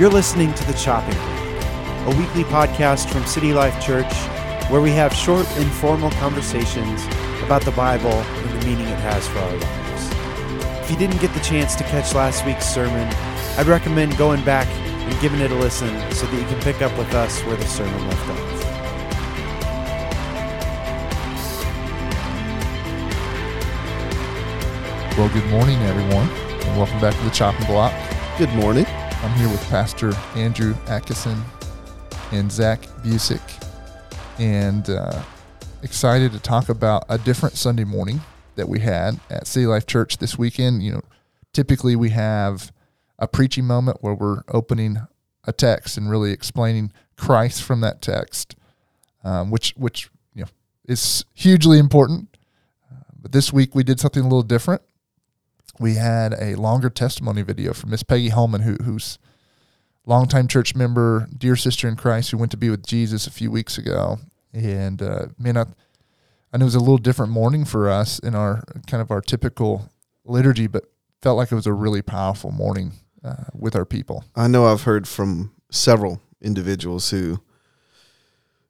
You're listening to The Chopping Block, a weekly podcast from City Life Church where we have short, informal conversations about the Bible and the meaning it has for our lives. If you didn't get the chance to catch last week's sermon, I'd recommend going back and giving it a listen so that you can pick up with us where the sermon left off. Well, good morning, everyone, and welcome back to the Chopping Block. Good morning. I'm here with Pastor Andrew Adkison and Zach Busick, and uh, excited to talk about a different Sunday morning that we had at City Life Church this weekend. You know, typically we have a preaching moment where we're opening a text and really explaining Christ from that text, um, which which you know is hugely important. Uh, but this week we did something a little different we had a longer testimony video from Miss Peggy Holman, who, who's longtime church member, dear sister in Christ, who went to be with Jesus a few weeks ago. And uh, man, I, I know it was a little different morning for us in our kind of our typical liturgy, but felt like it was a really powerful morning uh, with our people. I know I've heard from several individuals who,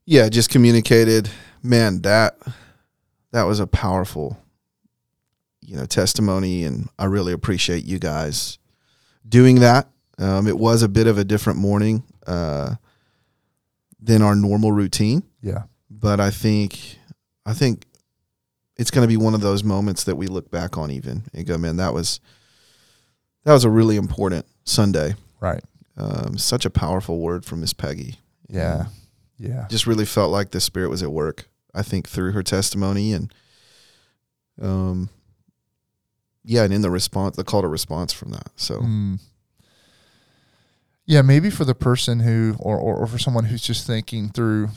yeah, just communicated, man, that that was a powerful you know testimony, and I really appreciate you guys doing that. Um, it was a bit of a different morning uh, than our normal routine. Yeah, but I think I think it's going to be one of those moments that we look back on even and go, man, that was that was a really important Sunday. Right. Um, such a powerful word from Miss Peggy. Yeah. Yeah. Just really felt like the Spirit was at work. I think through her testimony and um, yeah, and in the response, the call to response from that. So, mm. yeah, maybe for the person who, or, or, or for someone who's just thinking through,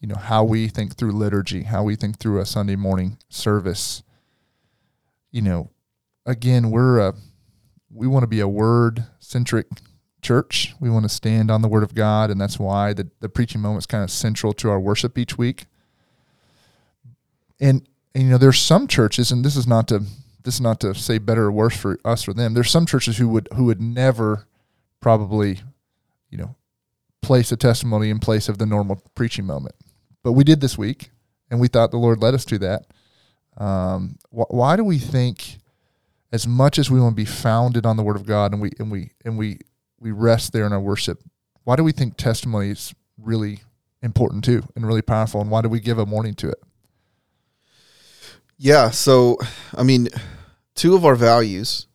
you know, how we think through liturgy, how we think through a Sunday morning service. You know, again, we're a, we want to be a word centric church. We want to stand on the word of God, and that's why the, the preaching moment is kind of central to our worship each week. And, and you know, there's some churches, and this is not to this is not to say better or worse for us or them. There's some churches who would who would never probably, you know, place a testimony in place of the normal preaching moment. But we did this week, and we thought the Lord led us to that. Um, wh- why do we think, as much as we want to be founded on the Word of God, and we and we and we we rest there in our worship, why do we think testimony is really important too and really powerful, and why do we give a morning to it? Yeah. So, I mean, two of our values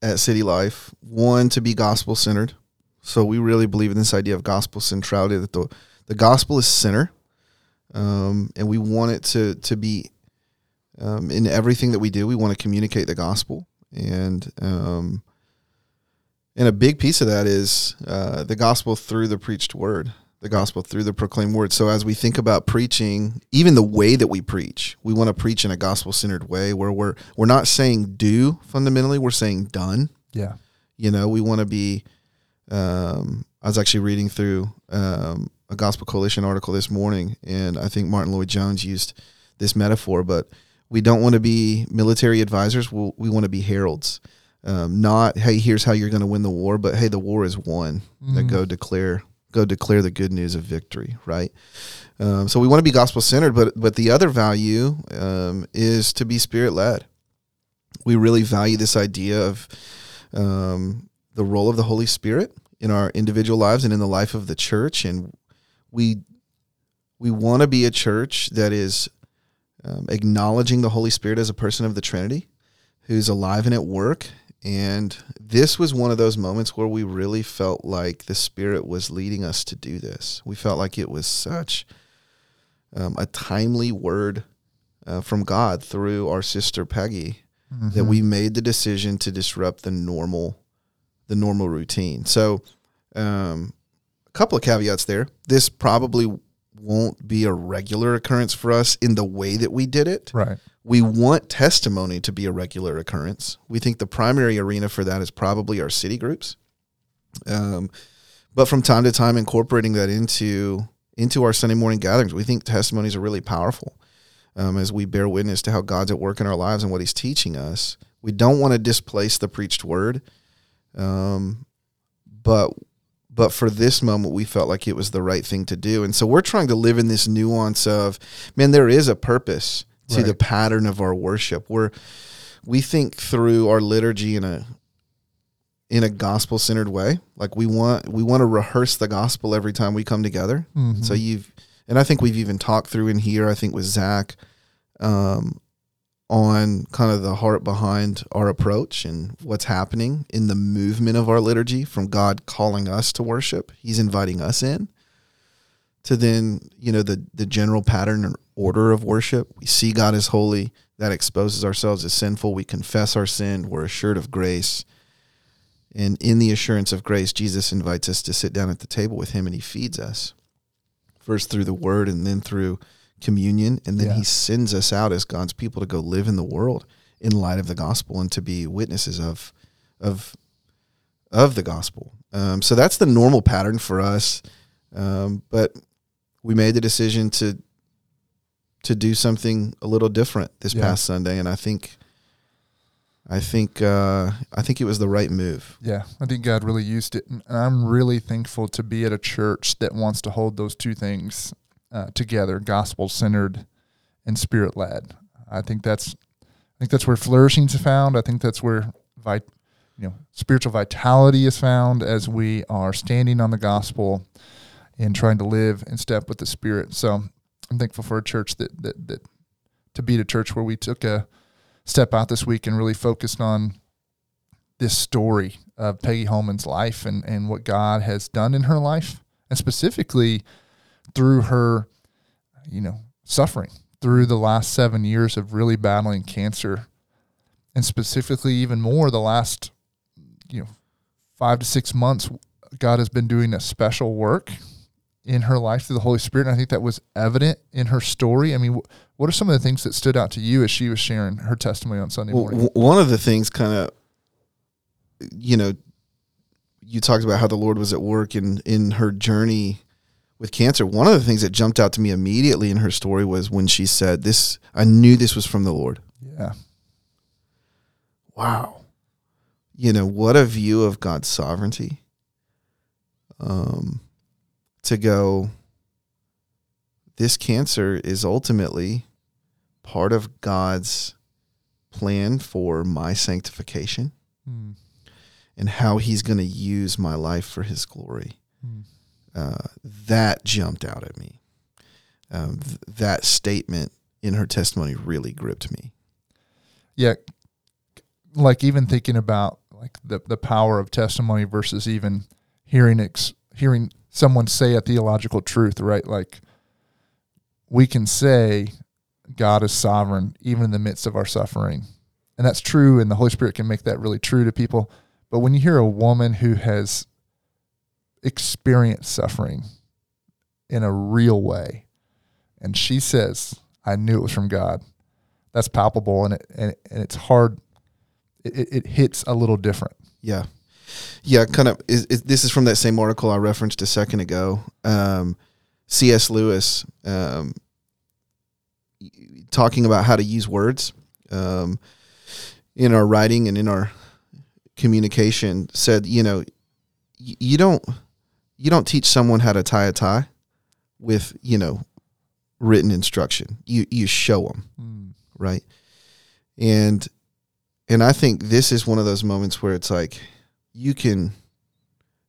at City Life one, to be gospel centered. So, we really believe in this idea of gospel centrality that the, the gospel is center. Um, and we want it to, to be um, in everything that we do. We want to communicate the gospel. And, um, and a big piece of that is uh, the gospel through the preached word the gospel through the proclaimed word. So as we think about preaching, even the way that we preach, we want to preach in a gospel centered way where we're we're not saying do fundamentally, we're saying done. Yeah. You know, we want to be um, I was actually reading through um, a Gospel Coalition article this morning, and I think Martyn Lloyd-Jones used this metaphor, but we don't want to be military advisors. We'll, we want to be heralds. Um, not, hey, here's how you're going to win the war, but hey, the war is won. Mm. That go declare go declare the good news of victory, right? Um, so we want to be gospel centered, but but the other value um, is to be spirit led. We really value this idea of um, the role of the Holy Spirit in our individual lives and in the life of the church, and we we want to be a church that is um, acknowledging the Holy Spirit as a person of the Trinity, who's alive and at work and this was one of those moments where we really felt like the Spirit was leading us to do this. We felt like it was such um, a timely word uh, from God through our sister Peggy mm-hmm. that we made the decision to disrupt the normal, the normal routine. So, um, a couple of caveats there. This probably won't be a regular occurrence for us in the way that we did it. Right. We want testimony to be a regular occurrence. We think the primary arena for that is probably our city groups. Um, but from time to time, incorporating that into into our Sunday morning gatherings, we think testimonies are really powerful um, as we bear witness to how God's at work in our lives and what He's teaching us. We don't want to displace the preached word, um, but but for this moment, we felt like it was the right thing to do. And so we're trying to live in this nuance of, man, there is a purpose to Right. the pattern of our worship. We're we think through our liturgy in a in a gospel centered way. Like we want we want to rehearse the gospel every time we come together. Mhm. So you've and I think we've even talked through in here. I think with Zach, um, on kind of the heart behind our approach and what's happening in the movement of our liturgy from God calling us to worship. He's inviting us in to then, you know, the the general pattern and order of worship. We see God as holy, that exposes ourselves as sinful. We confess our sin, we're assured of grace. And in the assurance of grace, Jesus invites us to sit down at the table with him and he feeds us. First through the word and then through communion. And then Yeah. he sends us out as God's people to go live in the world in light of the gospel and to be witnesses of of of the gospel. Um, so that's the normal pattern for us. Um, but we made the decision to to do something a little different this Yeah. past Sunday, and I think I think uh, I think it was the right move. Yeah, I think God really used it, and I'm really thankful to be at a church that wants to hold those two things uh, together: gospel centered and spirit led. I think that's, I think that's where flourishing is found. I think that's where vit, you know, spiritual vitality is found as we are standing on the gospel and trying to live in step with the Spirit. So I'm thankful for a church that that that to be a church where we took a step out this week and really focused on this story of Peggy Holman's life and, and what God has done in her life, and specifically through her, you know, suffering through the last seven years of really battling cancer, and specifically even more the last, you know, five to six months. God has been doing a special work in her life through the Holy Spirit, and I think that was evident in her story. I mean, wh- what are some of the things that stood out to you as she was sharing her testimony on Sunday Well, morning? w- one of the things, kind of, you know, you talked about how the Lord was at work in in her journey with cancer. One of the things that jumped out to me immediately in her story was when she said, "This, I knew this was from the Lord." yeah, Wow, you know what a view of God's sovereignty. Um, to go, this cancer is ultimately part of God's plan for my sanctification Mm, and how he's going to use my life for his glory. mm. Uh, that jumped out at me. Um, th- that statement in her testimony really gripped me. yeah like even thinking about like the the power of testimony versus even hearing ex, hearing someone say a theological truth right? Like we can say god is sovereign even in the midst of our suffering. And that's true and the holy spirit can make that really true to people. But when you hear a woman who has experienced suffering in a real way and she says i knew it was from god that's palpable and it and, and it's hard it, it- it hits a little different. Yeah. Yeah, kind of. Is, is, this is from that same article I referenced a second ago. Um, C.S. Lewis um, talking about how to use words um, in our writing and in our communication said, you know, y- you don't you don't teach someone how to tie a tie with you know written instruction. You you show them right? And and I think this is one of those moments where it's like you can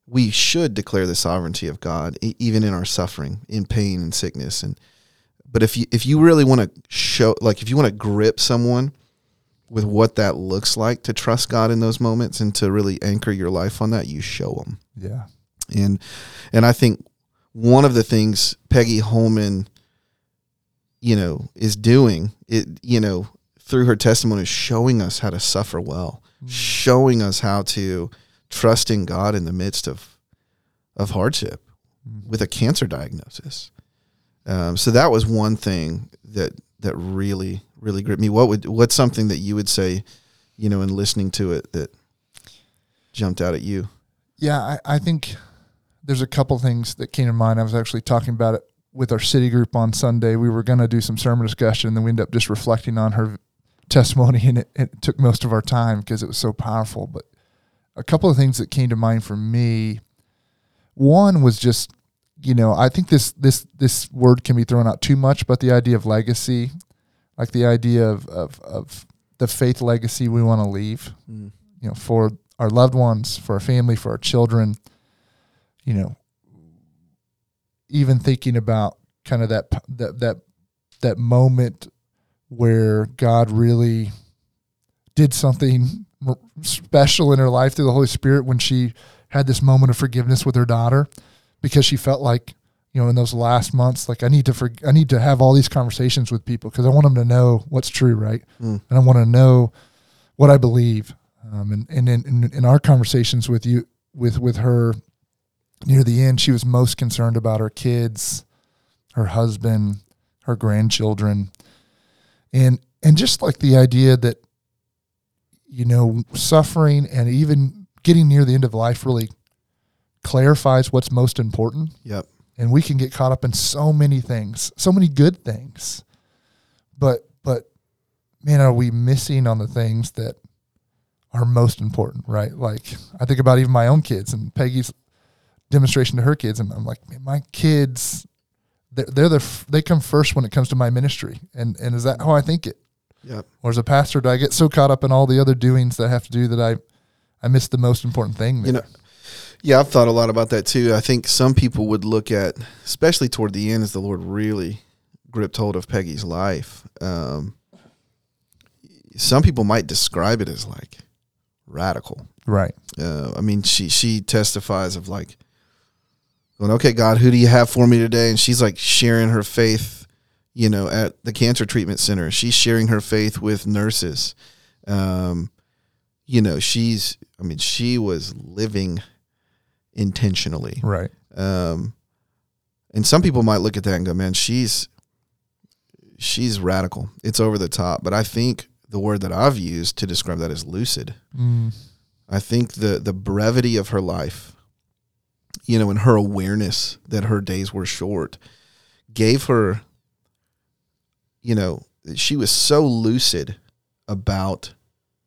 we should declare the sovereignty of God e- even in our suffering, in pain and sickness. And but if you if you really want to show like if you want to grip someone with what that looks like to trust God in those moments and to really anchor your life on that, you show them yeah. And and I think one of the things Peggy Holman, you know, is doing it, you know, through her testimony, is showing us how to suffer well, mm. showing us how to trust in God in the midst of of hardship with a cancer diagnosis. Um, so that was one thing that that really really gripped me. What would what's something that you would say, you know, in listening to it that jumped out at you? Yeah, I, I think there's a couple things that came to mind. I was actually talking about it with our city group on Sunday. We were going to do some sermon discussion, and then we ended up just reflecting on her testimony, and it, it took most of our time because it was so powerful. But a couple of things that came to mind for me one was just, you know, I think this this this word can be thrown out too much, but the idea of legacy, like the idea of of, of the faith legacy we want to leave, Mm. you know, for our loved ones, for our family, for our children, you know, even thinking about kind of that that that that moment where God really did something special in her life through the Holy Spirit when she had this moment of forgiveness with her daughter because she felt like you know in those last months like I need to for, I need to have all these conversations with people because I want them to know what's true right Mm. and I want to know what I believe um, and and in, in, in our conversations with you with with her near the end she was most concerned about her kids her husband her grandchildren and and just like the idea that you know suffering and even getting near the end of life really clarifies what's most important. Yep. and we can get caught up in so many things so many good things. But but man are we missing on the things that are most important right? Like i think about even my own kids and peggy's demonstration to her kids and i'm like man, my kids they're, they're the f- they come first when it comes to my ministry. And and is that how i think it Yep. or as a pastor do i get so caught up in all the other doings that i have to do that i i miss the most important thing You know, yeah, I've thought a lot about that too. I think some people would look at, especially toward the end, as the Lord really gripped hold of Peggy's life. Um, some people might describe it as like radical. right Uh, I mean, she she testifies of like going, "Okay, God, who do you have for me today?" And she's like sharing her faith, you know, at the cancer treatment center. She's sharing her faith with nurses. Um, you know, she's. I mean, she was living intentionally. right Um, and some people might look at that and go, "Man, she's she's radical. It's over the top." But I think the word that I've used to describe that is lucid. mm, I think the the brevity of her life, you know, and her awareness that her days were short, gave her, you know, she was so lucid about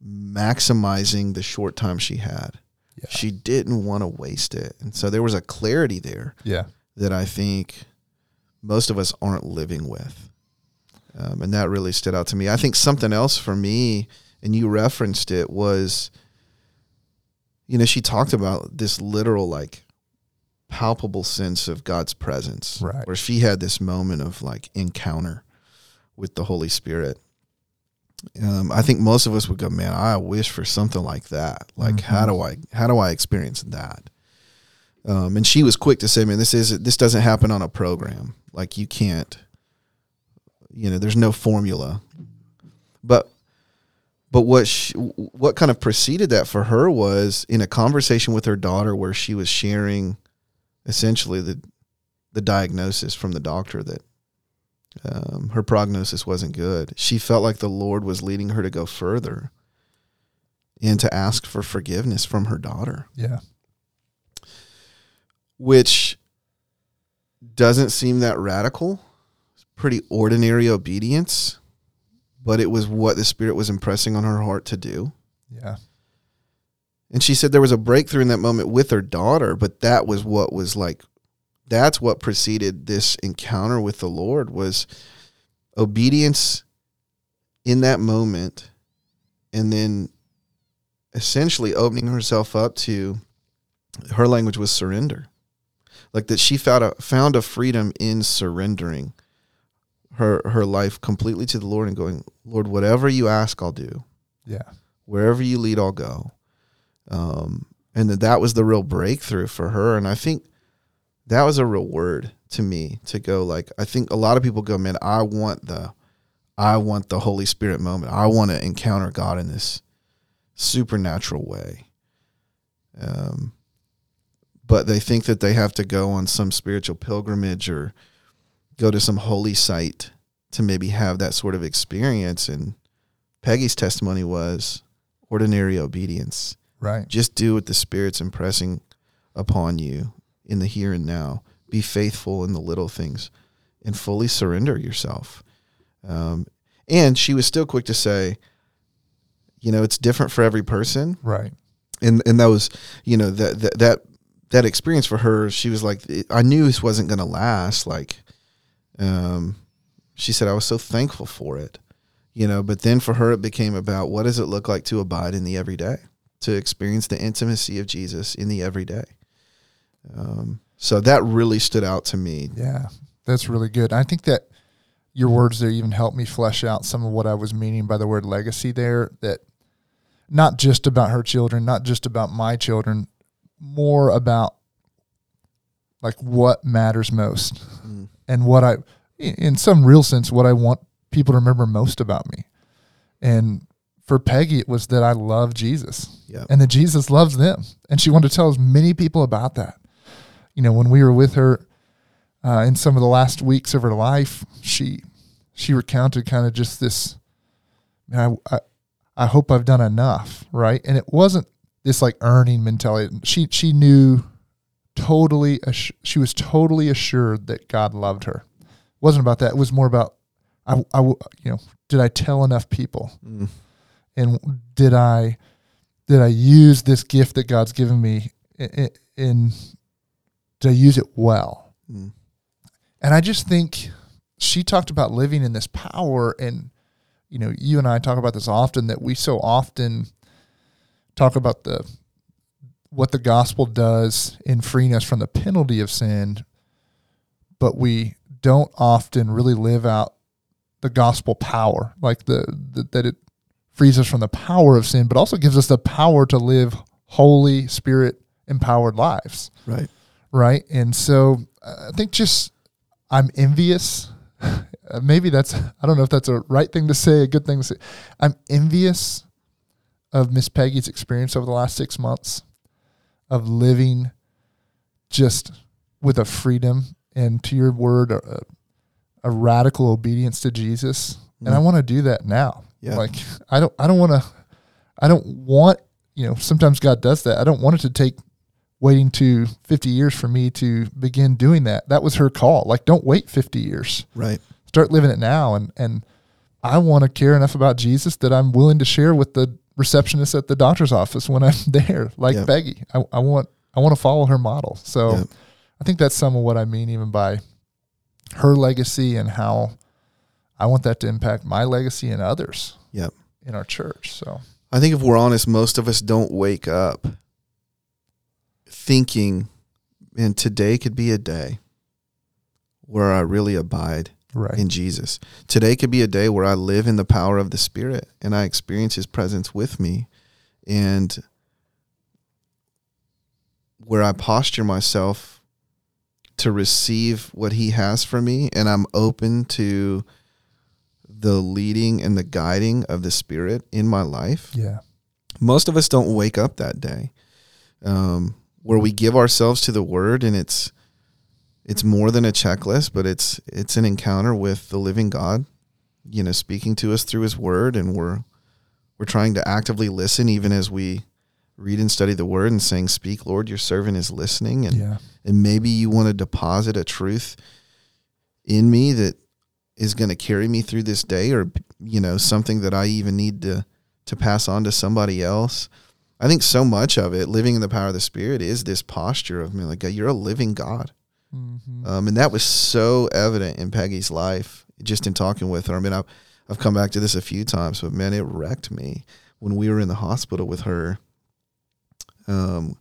maximizing the short time she had. Yeah. She didn't want to waste it, and so there was a clarity there yeah that I think most of us aren't living with. Um, and that really stood out to me. I think something else for me, and you referenced it, was, you know, she talked about this literal, like, palpable sense of God's presence. Right. Where she had this moment of, like, encounter with the Holy Spirit. Um, I think most of us would go, man, I wish for something like that. Like, how do I, how do I experience that? Um, and she was quick to say, "Man, this is this doesn't happen on a program. Like you can't, you know, there's no formula." But, but what she, what kind of preceded that for her was in a conversation with her daughter where she was sharing, essentially the, the diagnosis from the doctor that um, her prognosis wasn't good. She felt like the Lord was leading her to go further and to ask for forgiveness from her daughter yeah which doesn't seem that radical. It's pretty ordinary obedience, but it was what the Spirit was impressing on her heart to do. yeah And she said there was a breakthrough in that moment with her daughter, but that was what was like that's what preceded this encounter with the Lord was obedience in that moment and then essentially opening herself up to her language was surrender. Like that she found a found a freedom in surrendering her her life completely to the Lord and going, Lord, whatever you ask, I'll do yeah wherever you lead, I'll go. Um, and that that was the real breakthrough for her. And I think that was a real word to me to go like, I think a lot of people go, man, I want the, I want the Holy Spirit moment. I want to encounter God in this supernatural way. Um, but they think that they have to go on some spiritual pilgrimage or go to some holy site to maybe have that sort of experience. And Peggy's testimony was ordinary obedience. right Just do what the Spirit's impressing upon you in the here and now. Be faithful in the little things and fully surrender yourself. Um, and she was still quick to say, you know, it's different for every person right and and that was you know that that that that experience for her, she was like, I knew this wasn't going to last. Like, um, she said, I was so thankful for it, you know. But then for her, it became about what does it look like to abide in the everyday, to experience the intimacy of Jesus in the everyday. Um, so that really stood out to me. Yeah, that's really good. I think that your words there even helped me flesh out some of what I was meaning by the word legacy there. That not just about her children, not just about my children, more about like what matters most Mm. and what I, in some real sense, what I want people to remember most about me. And for Peggy, it was that I love Jesus Yeah. and that Jesus loves them. And she wanted to tell as many people about that. You know, when we were with her uh, in some of the last weeks of her life, she she recounted kind of just this. I, I I hope I've done enough, right? And it wasn't this like earning mentality. She she knew totally. She was totally assured that God loved her. It wasn't about that. It was more about I, I you know did I tell enough people Mm. and did I did I use this gift that God's given me in, in I use it well? Mm. And I just think she talked about living in this power and you know, you and I talk about this often that we so often talk about the what the gospel does in freeing us from the penalty of sin, but we don't often really live out the gospel power, like the, the that it frees us from the power of sin, but also gives us the power to live holy, spirit empowered lives Right. Right? And so uh, I think just I'm envious. Maybe that's I don't know if that's a right thing to say, a good thing to say. I'm envious of Miss Peggy's experience over the last six months of living just with a freedom and to your word, a, a radical obedience to Jesus. And I Mm. want to do that now. Yeah. Like I don't I don't want to I don't want, you know, sometimes God does that. I don't want it to take waiting to 50 years for me to begin doing that. That was her call. Like don't wait 50 years. Right. Start living it now and and I want to care enough about Jesus that I'm willing to share with the receptionist at the doctor's office when I'm there, like Yeah. Peggy. I, I want I want to follow her model. So Yeah. I think that's some of what I mean even by her legacy and how I want that to impact my legacy and others Yep. in our church. So I think if we're honest, most of us don't wake up thinking, and today could be a day where I really abide right. in Jesus. Today could be a day where I live in the power of the Spirit and I experience His presence with me and where I posture myself to receive what He has for me and I'm open to the leading and the guiding of the Spirit in my life yeah. most of us don't wake up that day um, where we give ourselves to the word and it's it's more than a checklist but it's it's an encounter with the living god you know speaking to us through his word. And we're we're trying to actively listen even as we read and study the word and saying speak lord your servant is listening. And Yeah. and maybe you want to deposit a truth in me that is going to carry me through this day or you know something that I even need to to pass on to somebody else I think so much of it living in the power of the spirit is this posture of me like God, you're a living God Mm-hmm. um, and that was so evident in Peggy's life just in talking with her I mean I've, I've come back to this a few times but man it wrecked me when we were in the hospital with her um,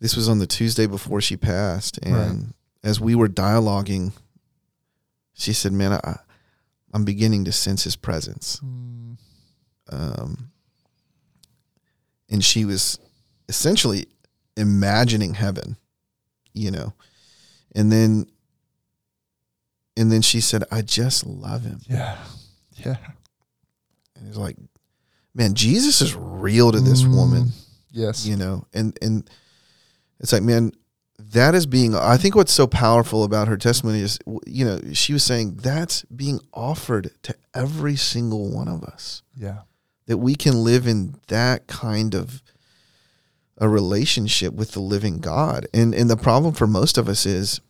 this was on the Tuesday before she passed, and Right. as we were dialoguing, she said, "Man, I, I'm beginning to sense His presence." Mm, Um, and she was essentially imagining heaven, you know, and then, and then she said, "I just love Him," yeah. Yeah. and it's like, man, Jesus is real to this Mm, woman. Yes. you know and and it's like man that is being i think what's so powerful about her testimony is you know she was saying that's being offered to every single one of us Yeah. That we can live in that kind of a relationship with the living god and and the problem for most of us is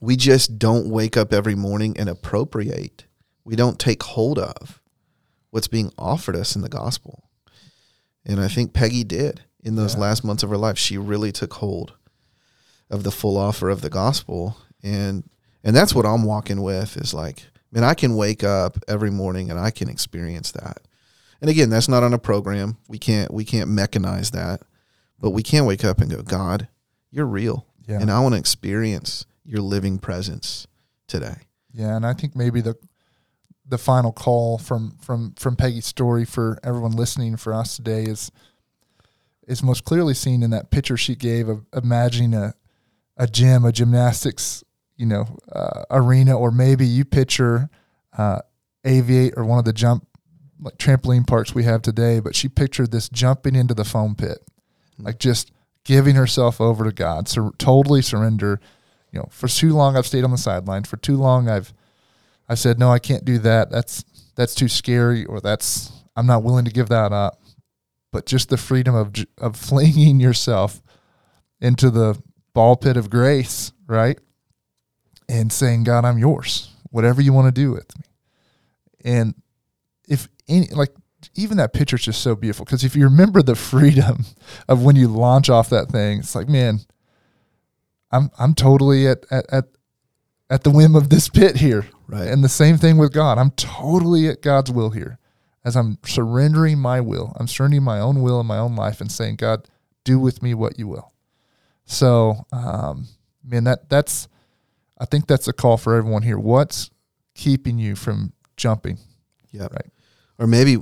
we just don't wake up every morning and appropriate we don't take hold of what's being offered us in the gospel and i think peggy did in those Yeah. last months of her life. She really took hold of the full offer of the gospel, and and that's what I'm walking with. Is like, man, I can wake up every morning and I can experience that. And again, that's not on a program. We can't we can't mechanize that, but we can wake up and go, God, you're real, Yeah. and I want to experience your living presence today. Yeah, and I think maybe the the final call from from from Peggy's story for everyone listening for us today is is most clearly seen in that picture she gave of imagining a a gym, a gymnastics, you know, uh, arena, or maybe you picture uh, Aviate or one of the jump like trampoline parks we have today. But she pictured this jumping into the foam pit, mm-hmm. like just giving herself over to God, so totally surrender. You know, for too long I've stayed on the sideline. For too long I've I've said no, I can't do that. That's that's too scary, or that's I'm not willing to give that up. But just the freedom of of flinging yourself into the ball pit of grace, right, and saying, God, I'm yours. Whatever you want to do with me. And any like even that picture is just so beautiful because if you remember the freedom of when you launch off that thing, it's like, man, I'm I'm totally at at at, at the whim of this pit here. Right. And the same thing with God. I'm totally at God's will here. As I'm surrendering my will, I'm surrendering my own will in my own life and saying, God, do with me what you will. So, um, man, that that's I think that's a call for everyone here. What's keeping you from jumping? Yeah. Right. Or maybe,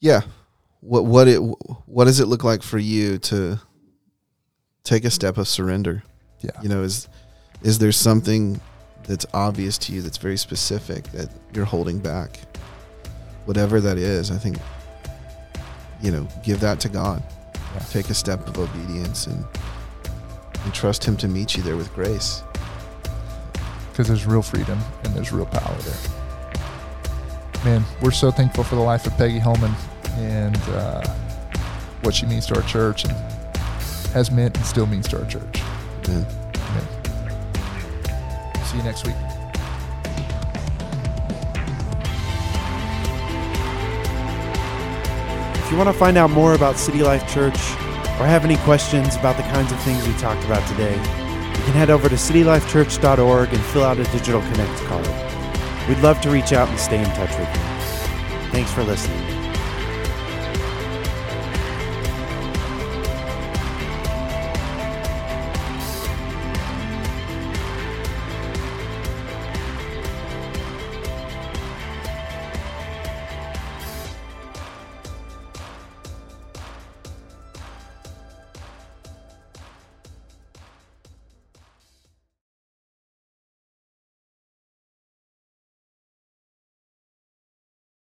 yeah. What what it what does it look like for you to take a step of surrender? Yeah. You know, is is there something that's obvious to you that's very specific that you're holding back? Whatever that is, I think you know, give that to God. Yeah. Take a step of obedience and and trust him to meet you there with grace. because there's real freedom and there's real power there. Man, we're so thankful for the life of Peggy Holman and uh, what she means to our church and has meant and still means to our church. Amen. Amen. See you next week. If you want to find out more about City Life Church or have any questions about the kinds of things we talked about today, you can head over to citylifechurch.org and fill out a digital connect card. We'd love to reach out and stay in touch with you. Thanks for listening.